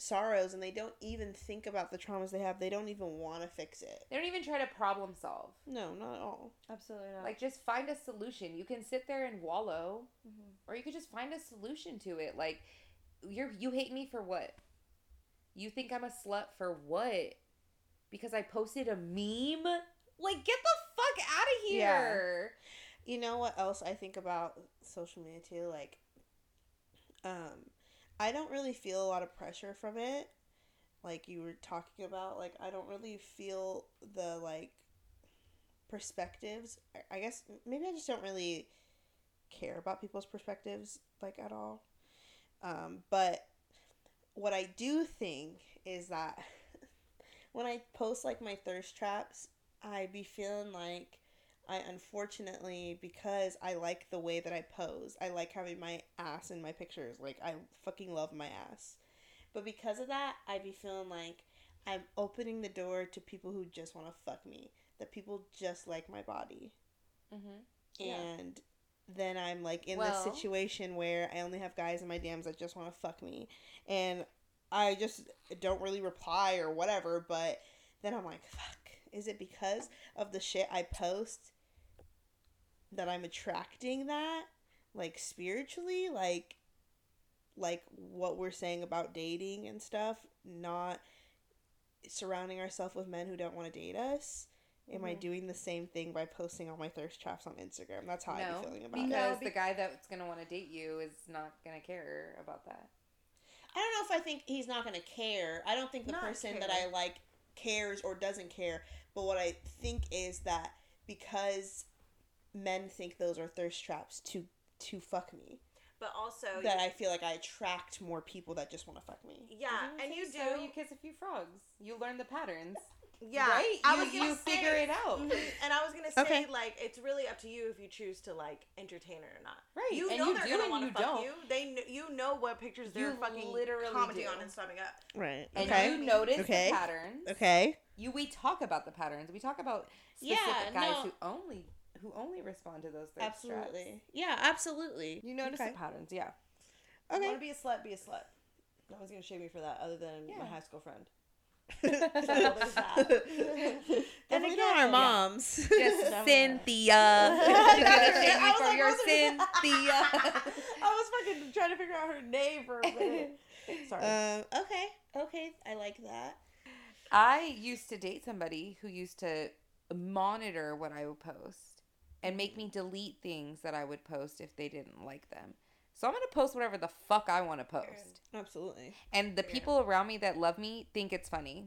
Speaker 1: sorrows and they don't even think about the traumas they have they don't even want to fix it
Speaker 2: They don't even try to problem solve.
Speaker 1: no not at all
Speaker 3: Absolutely not.
Speaker 2: Like, just find a solution. You can sit there and wallow,
Speaker 3: Mhm.
Speaker 2: or you could just find a solution to it. Like, you're you hate me for what? You think I'm a slut for what? Because I posted a meme? Like, get the fuck out of here.
Speaker 3: Yeah.
Speaker 2: here.
Speaker 1: you know what else i think about social media too like um i don't really feel a lot of pressure from it like you were talking about like i don't really feel the like perspectives I- guess maybe i just don't really care about people's perspectives like at all. Um but what i do think is that when i post like my thirst traps i be feeling like I unfortunately because I like the way that I pose. I like having my ass in my pictures. Like I fucking love my ass. But because of that, I be feeling like I'm opening the door to people who just want to fuck me. That people just like my body.
Speaker 2: Mm-hmm.
Speaker 3: Yeah.
Speaker 1: And then I'm like in
Speaker 2: Well-
Speaker 1: this situation where I only have guys in my DMs that just want to fuck me. And I just don't really reply or whatever, but then I'm like, fuck. Is it because of the shit I post that I'm attracting that? Like spiritually? Like like what we're saying about dating and stuff, not surrounding ourselves with men who don't want to date us. Am I
Speaker 3: Mhm.
Speaker 1: doing the same thing by posting all my thirst traps on Instagram? That's how
Speaker 2: I'm
Speaker 1: be feeling about it.
Speaker 2: because the guy that's gonna want to date you is not gonna care about that.
Speaker 1: I don't know if I think he's not going to care. I don't think the
Speaker 3: Not
Speaker 1: person that. I like cares or doesn't care. But what I think is that because men think those are thirst traps to to fuck me,
Speaker 3: but also
Speaker 1: that I feel like I attract more people that just want to fuck me.
Speaker 3: yeah,
Speaker 2: I
Speaker 3: and you do
Speaker 2: so. You kiss a few frogs. You learn the patterns.
Speaker 3: yeah.
Speaker 2: right?
Speaker 3: I
Speaker 2: You-
Speaker 3: was gonna
Speaker 2: you
Speaker 3: say-
Speaker 2: figure it out.
Speaker 3: Mhm. And I was gonna say
Speaker 1: Okay.
Speaker 3: like it's really up to you if you choose to like entertain it or not.
Speaker 2: Right,
Speaker 3: You
Speaker 2: and
Speaker 3: know
Speaker 2: you
Speaker 3: they're
Speaker 2: do
Speaker 3: gonna want to fuck
Speaker 2: don't.
Speaker 3: you. They kn- you know what pictures they're
Speaker 2: You
Speaker 3: fucking
Speaker 2: literally
Speaker 3: commenting
Speaker 2: do.
Speaker 3: on and stuffing up.
Speaker 1: Right.
Speaker 2: And
Speaker 1: okay.
Speaker 2: you notice
Speaker 1: Okay.
Speaker 2: the patterns.
Speaker 1: okay.
Speaker 2: You we talk about the patterns. We talk about
Speaker 1: Yeah,
Speaker 2: specific guys
Speaker 1: no.
Speaker 2: who only who only respond to those thirst
Speaker 1: Absolutely.
Speaker 2: traps.
Speaker 1: Yeah. Absolutely.
Speaker 3: You notice
Speaker 1: Okay.
Speaker 3: the patterns, yeah.
Speaker 1: Okay.
Speaker 3: Want to be a slut? Be a slut. No one's gonna shame me for that, other than my high school friend.
Speaker 1: there's
Speaker 3: that.
Speaker 1: Definitely not our moms.
Speaker 2: Just
Speaker 3: Definitely.
Speaker 2: Cynthia. You're gonna shame
Speaker 3: I
Speaker 2: me
Speaker 3: was
Speaker 2: for
Speaker 3: like,
Speaker 2: your Cynthia.
Speaker 3: I was fucking trying to figure out her name for a minute. Sorry.
Speaker 1: um. Okay. Okay. I like that.
Speaker 2: I used to date somebody who used to monitor what I would post and make me delete things that I would post if they didn't like them. So I'm going to post whatever the fuck I want to post.
Speaker 1: Absolutely.
Speaker 2: And the
Speaker 3: Weird.
Speaker 2: people around me that love me think it's funny.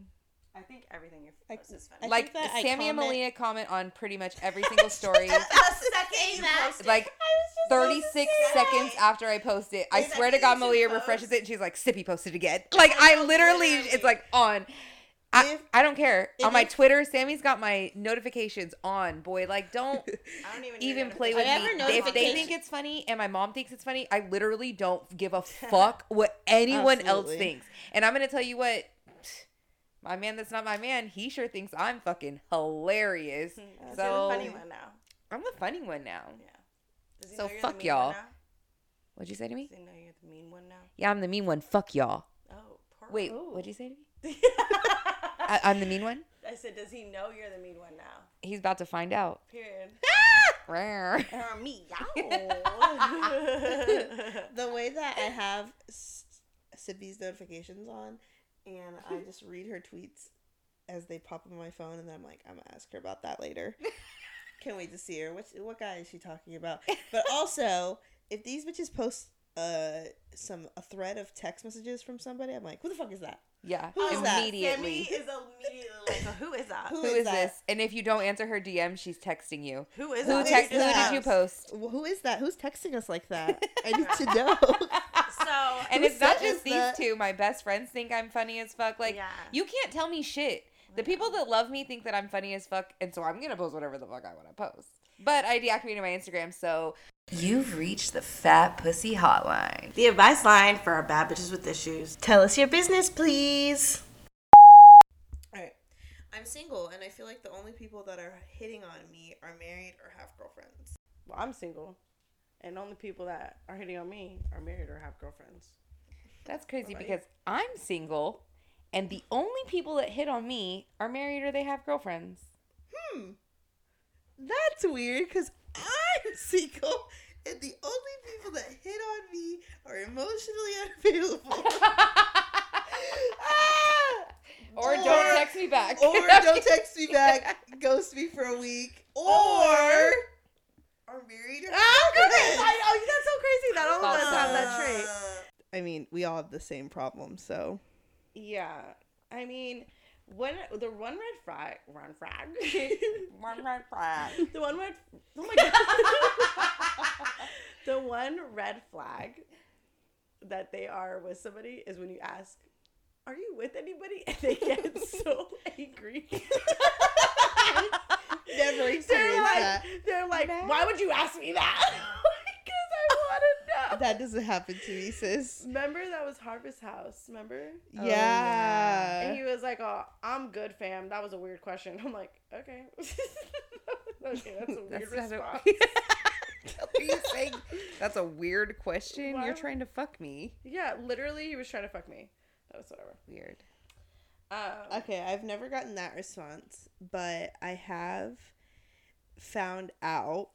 Speaker 3: I think everything you
Speaker 1: I-
Speaker 3: post is
Speaker 1: I
Speaker 3: funny.
Speaker 2: like
Speaker 1: think that I
Speaker 2: Sammy and
Speaker 1: comment-
Speaker 2: Maleia comment on pretty much every single story.
Speaker 3: the second you
Speaker 1: that.
Speaker 3: post it.
Speaker 2: like 36 seconds after I post it, I swear to God,
Speaker 3: should
Speaker 2: Maleia
Speaker 3: post?
Speaker 2: refreshes it and she's like, Sippy posted again. Like, I literally, it's like on. I,
Speaker 1: If-
Speaker 2: I don't care. On my Twitter, Sammy's got my notifications on. Boy, like, don't
Speaker 3: I don't even,
Speaker 2: even play with
Speaker 1: I
Speaker 2: me. If they think it's funny and my mom thinks it's funny, I literally don't give a fuck what anyone else thinks. And I'm going to tell you what. My man that's not my man, he sure thinks I'm fucking hilarious.
Speaker 3: You're
Speaker 2: So-
Speaker 3: the funny one now.
Speaker 2: I'm the funny one now.
Speaker 3: Yeah.
Speaker 2: So
Speaker 3: know you're the
Speaker 2: fuck y'all. What'd you say to me?
Speaker 3: Does he know you're the mean one now?
Speaker 2: Yeah, I'm the mean one. Fuck y'all.
Speaker 3: Oh, poor
Speaker 2: Wait,
Speaker 1: Ooh.
Speaker 2: what'd you say to me?
Speaker 3: I,
Speaker 2: I, I'm the mean one?
Speaker 3: I said, does he know you're the mean one now?
Speaker 2: He's about to find out.
Speaker 3: Period.
Speaker 2: Rawr.
Speaker 3: Or me,
Speaker 1: the way that I have S- Sibby's notifications on, and I just read her tweets as they pop up on my phone, and then I'm like, I'm gonna ask her about that later. Can't wait to see her. What what guy is she talking about? But also, if these bitches post uh some a thread of text messages from somebody, I'm like, who the fuck is that?
Speaker 2: Yeah,
Speaker 1: Who is that?
Speaker 2: immediately.
Speaker 3: Sammy is immediately like, who is that?
Speaker 1: Who
Speaker 2: Who
Speaker 1: is
Speaker 2: is
Speaker 1: that?
Speaker 2: this? And if you don't answer her DM, she's texting you.
Speaker 3: Who is
Speaker 2: Who
Speaker 3: that?
Speaker 2: text? Who
Speaker 1: that?
Speaker 2: did you post?
Speaker 1: Well, who is that? Who's texting us like that? I need to know.
Speaker 3: So,
Speaker 2: And it's not just these
Speaker 1: that?
Speaker 2: two. My best friends think I'm funny as fuck. Like
Speaker 3: Yeah.
Speaker 2: you can't tell me shit. The people that love me think that I'm funny as fuck, and so I'm gonna post whatever the fuck I want to post. But I deactivated my Instagram, so you've reached the Fat Pussy Hotline.
Speaker 3: the advice line for our bad bitches with issues. Tell us your business, please.
Speaker 1: Alright. I'm single and I feel like the only people that are hitting on me are married or have girlfriends.
Speaker 3: Well, I'm single, and only people that are hitting on me are married or have girlfriends.
Speaker 2: That's crazy
Speaker 3: about you?
Speaker 2: because I'm single, and the only people that hit on me are married or they have girlfriends.
Speaker 1: Hmm. That's weird because I'm single and the only people that hit on me are emotionally unavailable. Ah!
Speaker 2: Or don't text me back.
Speaker 1: Or don't text me back, ghost me for a week, or are married or
Speaker 3: Ah,
Speaker 1: have
Speaker 3: I know that's so crazy. That all of us have that trait.
Speaker 1: I mean, we all have the same problem, so.
Speaker 3: Yeah, I mean, when the one red flag, one flag,
Speaker 2: One red flag.
Speaker 3: the one red, oh my god, the one red flag that they are with somebody is when you ask, "Are you with anybody?" and they get so angry.
Speaker 1: Never
Speaker 3: they're like,
Speaker 1: that.
Speaker 3: they're like? "Why would you ask me that?" Because I want to know.
Speaker 1: That doesn't happen to me, sis.
Speaker 3: Remember that was Harvest House. Remember?
Speaker 2: Oh,
Speaker 1: yeah.
Speaker 3: And he was like, "Oh, I'm good, fam." That was a weird question. I'm like, "Okay, okay, that's a weird
Speaker 2: That's
Speaker 3: response."
Speaker 2: a- Are you saying that's a weird question?
Speaker 3: Why
Speaker 2: You're trying to fuck me.
Speaker 3: yeah, literally, he was trying to fuck me. That was whatever.
Speaker 2: Weird.
Speaker 3: Um,
Speaker 1: Okay, I've never gotten that response, but I have found out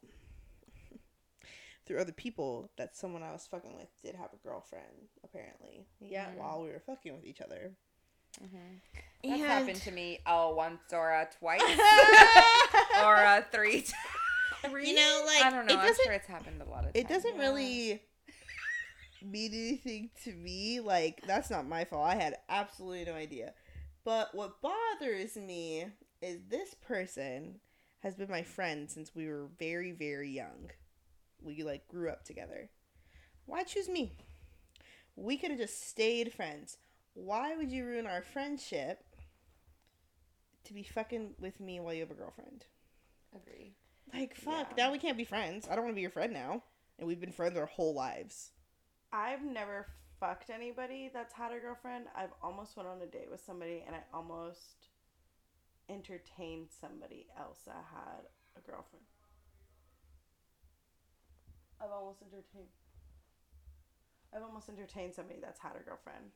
Speaker 1: through other people that someone I was fucking with did have a girlfriend, apparently.
Speaker 3: Yeah.
Speaker 1: While we were fucking with each other.
Speaker 2: That's
Speaker 1: And-
Speaker 2: happened to me oh once or uh, twice or uh, three times.
Speaker 1: You know, like
Speaker 2: I don't know.
Speaker 1: it
Speaker 2: I'm sure it's happened a lot of times.
Speaker 1: it doesn't really mean anything to me. Like that's not my fault. I had absolutely no idea. But what bothers me is this person has been my friend since we were very very young. We like grew up together. Why choose me? We could have just stayed friends. Why would you ruin our friendship to be fucking with me while you have a girlfriend?
Speaker 2: agree.
Speaker 1: Like fuck,
Speaker 2: Yeah.
Speaker 1: now we can't be friends. I don't want to be your friend now. And we've been friends our whole lives.
Speaker 3: I've never fucked anybody that's had a girlfriend. I've almost went on a date with somebody, and I almost entertained somebody else that had a girlfriend. I've almost entertained. I've almost entertained somebody that's had a girlfriend,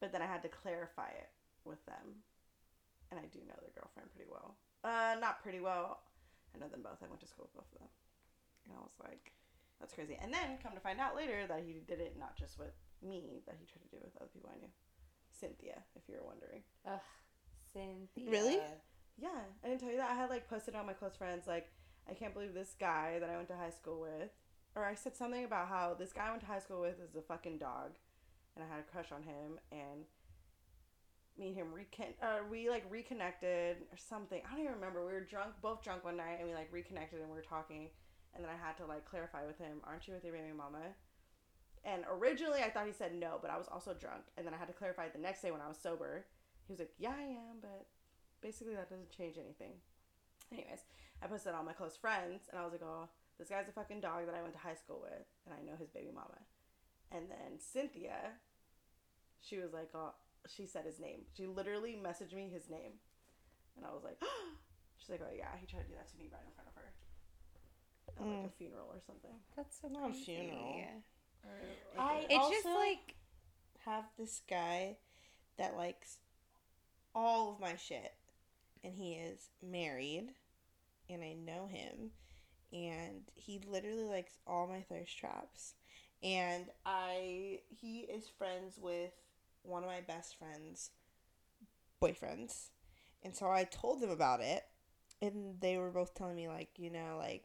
Speaker 3: but then I had to clarify it with them, and I do know their girlfriend pretty well. Uh, not pretty well. I know them both. I went to school with both of them, and I was like, "That's crazy." And then come to find out later that he did it not just with me, that he tried to do it with other people I knew. Cynthia, if you're wondering.
Speaker 2: Ugh, Cynthia.
Speaker 1: Really?
Speaker 3: Yeah, I didn't tell you that. I had like posted on my close friends like, I can't believe this guy that I went to high school with, or I said something about how this guy I went to high school with is a fucking dog, and I had a crush on him, and me and him recon uh, we like reconnected or something. I don't even remember. We were drunk, both drunk one night, and we like reconnected and we were talking, and then I had to like clarify with him, "Aren't you with your baby mama?" And originally I thought he said no, but I was also drunk, and then I had to clarify the next day when I was sober. He was like, "Yeah, I am, but basically that doesn't change anything. Anyways, I posted on my close friends and I was like, oh, this guy's a fucking dog that I went to high school with and I know his baby mama. And then Cynthia, she was like, oh, she said his name. She literally messaged me his name. And I was like, she's like, oh yeah, he tried to do that to me right in front of her. At like a mm. funeral or something.
Speaker 2: That's so
Speaker 1: Not a
Speaker 2: crazy.
Speaker 1: funeral.
Speaker 3: Or,
Speaker 1: I-
Speaker 2: It's
Speaker 1: Also-
Speaker 2: just like
Speaker 1: Have this guy that likes all of my shit. And he is married. And I know him. And he literally likes all my thirst traps. And I he is friends with one of my best friends' boyfriends. And so I told them about it. And they were both telling me like, you know, like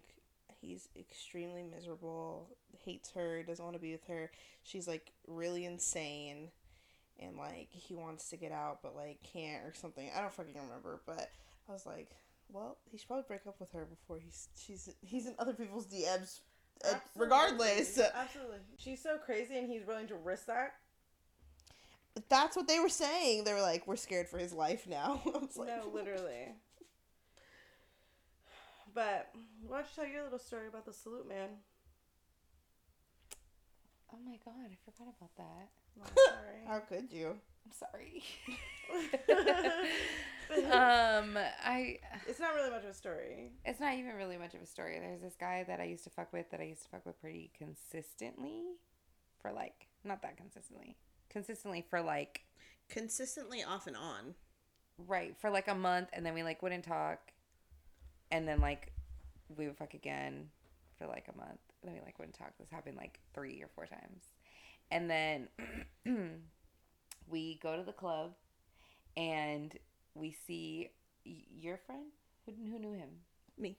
Speaker 1: he's extremely miserable, hates her, doesn't want to be with her. She's like really insane and like he wants to get out but like can't or something. I don't fucking remember, but I was like, well, he should probably break up with her before he's she's he's in other people's DMs uh, regardless.
Speaker 3: Absolutely. Absolutely. She's so crazy and he's willing to risk that.
Speaker 1: That's what they were saying. They were like, we're scared for his life now. I was like,
Speaker 3: no, literally. But why don't you tell your little story about the salute man?
Speaker 2: oh my my god, I forgot about that.
Speaker 3: I'm
Speaker 1: How could you?
Speaker 2: I'm sorry. um, I.
Speaker 3: it's not really much of a story.
Speaker 2: It's not even really much of a story. There's this guy that I used to fuck with that I used to fuck with pretty consistently, for like not that consistently, consistently for like
Speaker 1: Consistently off and on.
Speaker 2: right for like a month, and then we like wouldn't talk, and then like we would fuck again for like a month, and then we like wouldn't talk. This happened like three or four times, and then we go to the club, and we see y- your friend who who knew him
Speaker 1: Me.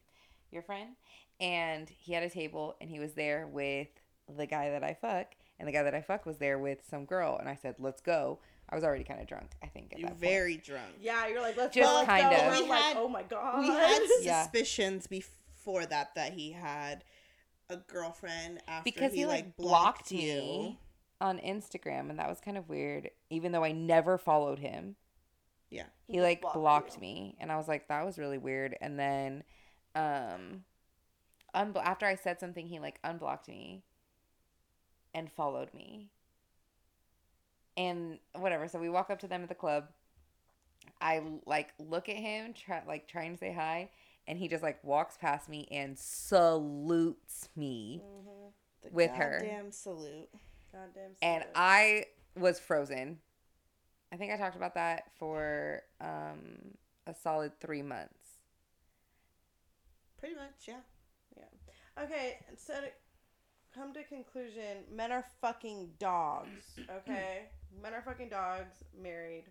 Speaker 2: your friend, and he had a table, and he was there with the guy that I fuck, and the guy that I fuck was there with some girl, and I said, "Let's go." I was already kind of drunk, I think. At
Speaker 1: You're
Speaker 2: that point.
Speaker 1: very drunk.
Speaker 3: Yeah, you're like, let's
Speaker 2: Just
Speaker 3: go,
Speaker 2: kind
Speaker 3: go.
Speaker 2: of.
Speaker 3: We're
Speaker 1: We
Speaker 3: like,
Speaker 1: had-
Speaker 3: oh my god.
Speaker 1: We had
Speaker 2: Yeah.
Speaker 1: suspicions before that that he had a girlfriend after
Speaker 2: because he, like
Speaker 1: like
Speaker 2: blocked,
Speaker 1: blocked you.
Speaker 2: me on Instagram, and that was kind of weird. Even though I never followed him,
Speaker 1: Yeah.
Speaker 2: he like
Speaker 3: blocked
Speaker 2: blocked me, and I was like, that was really weird. And then, um, unblo- after I said something, he like unblocked me and followed me. And whatever. So we walk up to them at the club. I like look at him, try like trying to say hi, and he just like walks past me and salutes me.
Speaker 3: Mhm.
Speaker 1: The
Speaker 2: With her.
Speaker 1: Damn salute.
Speaker 3: Goddamn.
Speaker 2: and. I was frozen. I think I talked about that for um, a solid three months.
Speaker 1: Pretty much, yeah. yeah.
Speaker 3: Okay, so to come to conclusion, men are fucking dogs. Okay, men are fucking dogs. Married,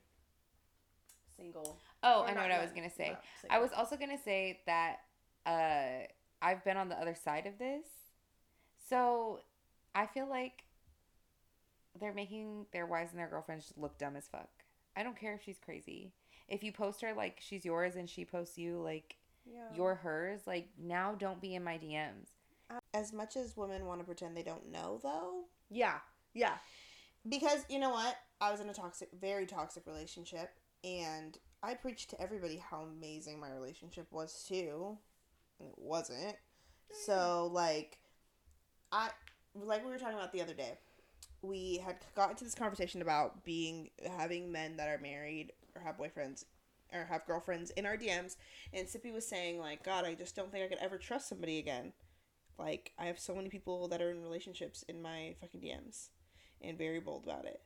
Speaker 3: single.
Speaker 2: Oh, I know what I was gonna say.
Speaker 3: not
Speaker 2: I was also gonna say that uh, I've been on the other side of this, so I feel like they're making their wives and their girlfriends look dumb as fuck. I don't care if she's crazy. If you post her like she's yours and she posts you like
Speaker 3: yeah.
Speaker 2: you're hers, like now don't be in my DMs.
Speaker 1: As much as women want to pretend they don't know, though,
Speaker 3: yeah yeah
Speaker 1: because you know what? I was in a toxic, very toxic relationship, and I preached to everybody how amazing my relationship was too, and it wasn't. So like, I like we were talking about the other day. We had got into this conversation about being having men that are married or have boyfriends or have girlfriends in our DMs, and Sippy was saying like, God, I just don't think I could ever trust somebody again. Like I have so many people that are in relationships in my fucking DMs and very bold about it.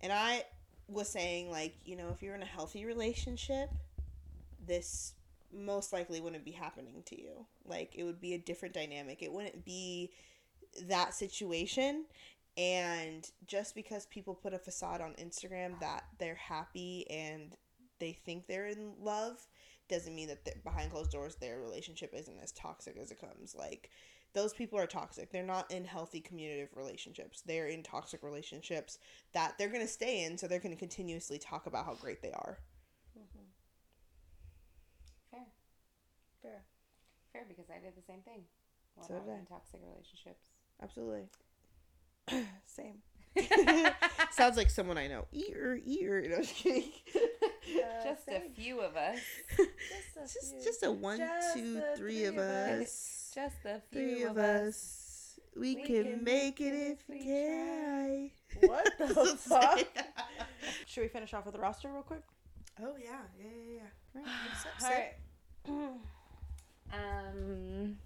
Speaker 1: And I was saying, like, you know, if you're in a healthy relationship, this most likely wouldn't be happening to you. Like, it would be a different dynamic. It wouldn't be that situation. And just because people put a facade on Instagram that they're happy and they think they're in love doesn't mean that behind closed doors their relationship isn't as toxic as it comes. Like, those people are toxic. They're not in healthy communicative relationships. They're in toxic relationships that they're going to stay in, so they're going to continuously talk about how great they are. Mm-hmm.
Speaker 2: Fair.
Speaker 3: fair
Speaker 2: Fair because I did the same thing
Speaker 1: So did I.
Speaker 2: in toxic relationships.
Speaker 1: Absolutely. Same. Sounds like someone I know. Ear, ear. No, just kidding.
Speaker 2: just a few of us.
Speaker 3: just a
Speaker 1: just,
Speaker 3: few.
Speaker 1: just a one,
Speaker 3: Just
Speaker 1: two, three of us.
Speaker 2: Just a few
Speaker 1: Three
Speaker 2: of
Speaker 1: of
Speaker 2: us.
Speaker 1: us. We,
Speaker 2: We
Speaker 1: can,
Speaker 2: can
Speaker 1: make it if we try.
Speaker 3: what the fuck should we finish off with the roster real quick
Speaker 1: Oh yeah, yeah, yeah, yeah. Right. what's up,
Speaker 3: all
Speaker 1: Sip?
Speaker 3: right
Speaker 2: Um.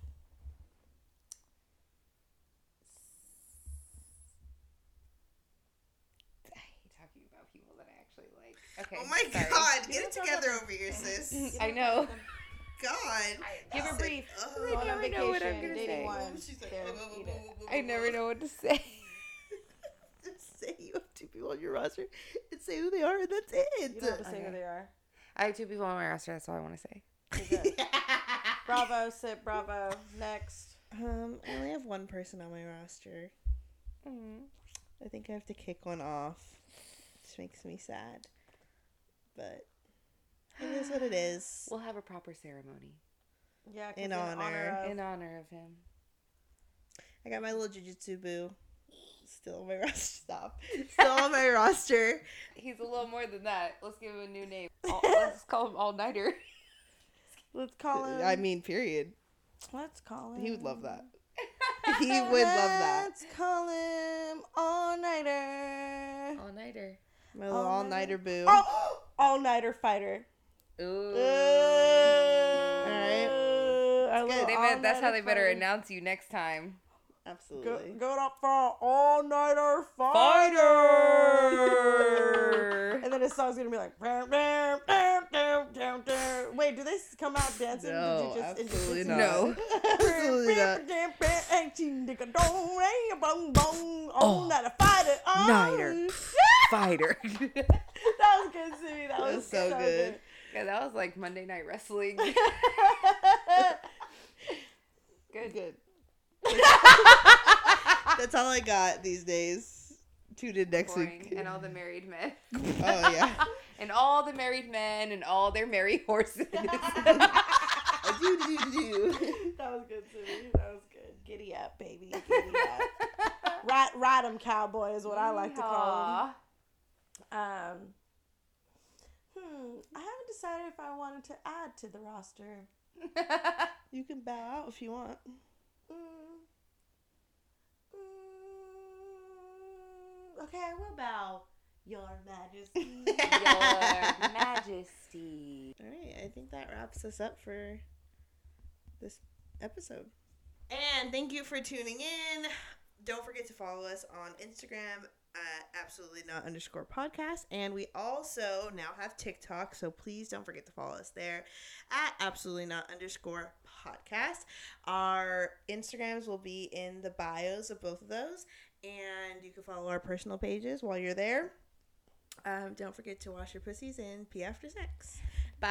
Speaker 2: I hate talking about people that I actually like. Okay.
Speaker 1: Oh my
Speaker 2: sorry.
Speaker 1: god, get it together
Speaker 3: about-
Speaker 1: over here, sis.
Speaker 2: I know.
Speaker 1: God.
Speaker 2: Give her
Speaker 1: a
Speaker 2: brief.
Speaker 1: Oh.
Speaker 2: I
Speaker 3: on
Speaker 2: never know what I'm
Speaker 3: vacation,
Speaker 2: gonna
Speaker 3: dating
Speaker 2: say.
Speaker 3: one.
Speaker 1: She's like,
Speaker 3: There,
Speaker 1: "Oh, oh,
Speaker 3: eat
Speaker 1: oh,
Speaker 3: it."
Speaker 1: oh, oh,
Speaker 2: I
Speaker 1: oh,
Speaker 2: never
Speaker 1: oh."
Speaker 2: know what to say.
Speaker 1: Just say you have two people on your roster and say who they are, and that's it.
Speaker 3: you
Speaker 1: it.
Speaker 3: don't have to say
Speaker 2: Okay.
Speaker 3: who they are
Speaker 2: I have two people on my roster. That's all I want to say.
Speaker 3: Bravo sit, bravo next
Speaker 1: um, I only have one person on my roster. I think I have to kick one off. Which makes me sad but it is what it is.
Speaker 2: We'll have a proper ceremony.
Speaker 3: Yeah, in,
Speaker 1: in honor, honor
Speaker 3: of...
Speaker 2: in honor of him.
Speaker 1: I got my little jujitsu boo. Still on my roster. Stop. Still on my roster.
Speaker 2: He's a little more than that. Let's give him a new name. All, let's call him All Nighter.
Speaker 3: let's call uh, him.
Speaker 1: I mean, period.
Speaker 3: Let's call him.
Speaker 1: He would love that. he would love that.
Speaker 3: Let's call him All
Speaker 1: Nighter. All Nighter. My little All Nighter boo.
Speaker 3: Oh! All nighter fighter.
Speaker 2: Ooh.
Speaker 1: Alright.
Speaker 3: Our
Speaker 1: good.
Speaker 3: little
Speaker 2: They bet, that's how
Speaker 3: all-nighter
Speaker 2: they better
Speaker 3: fighter.
Speaker 2: announce you next time.
Speaker 1: Absolutely.
Speaker 3: go up for all nighter fighter.
Speaker 2: Fighter.
Speaker 3: And then his song's gonna be like, bam, bam, bam, bam, bam, bam. wait, do they come out dancing?
Speaker 1: No,
Speaker 3: Did you just
Speaker 1: absolutely
Speaker 3: introduce
Speaker 1: not.
Speaker 2: No.
Speaker 1: Absolutely not.
Speaker 3: Oh, not a fighter. Oh.
Speaker 2: Nighter. Fighter.
Speaker 3: That was good, Simi. That was
Speaker 1: was so good.
Speaker 2: yeah, that was like Monday Night Wrestling.
Speaker 3: good.
Speaker 2: Good.
Speaker 1: Good. That's all I got these days. Tune in next
Speaker 2: Boring.
Speaker 1: week.
Speaker 2: And all the married men.
Speaker 1: Oh yeah.
Speaker 2: and all the married men and all their merry horses.
Speaker 1: do, do, do, do.
Speaker 3: That was good, Simi. That was good. Giddy up, baby. Giddy up. Ride, ride 'em, cowboy is what I like to call them. Um, hmm. I haven't decided if I wanted to add to the roster.
Speaker 1: You can bow out if you want.
Speaker 3: Mm. Mm. Okay, I will bow, Your Majesty.
Speaker 2: Your Majesty.
Speaker 1: All right, I think that wraps us up for this episode. And thank you for tuning in. Don't forget to follow us on Instagram at absolutely not underscore podcast. And we also now have TikTok, so please don't forget to follow us there at absolutely not underscore podcast. Our Instagrams will be in the bios of both of those, and you can follow our personal pages while you're there. Um, don't forget to wash your pussies and pee after sex.
Speaker 3: Bye.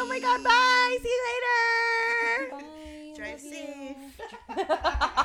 Speaker 3: Oh my God, bye. See you later.
Speaker 2: Bye.
Speaker 1: Drive safe.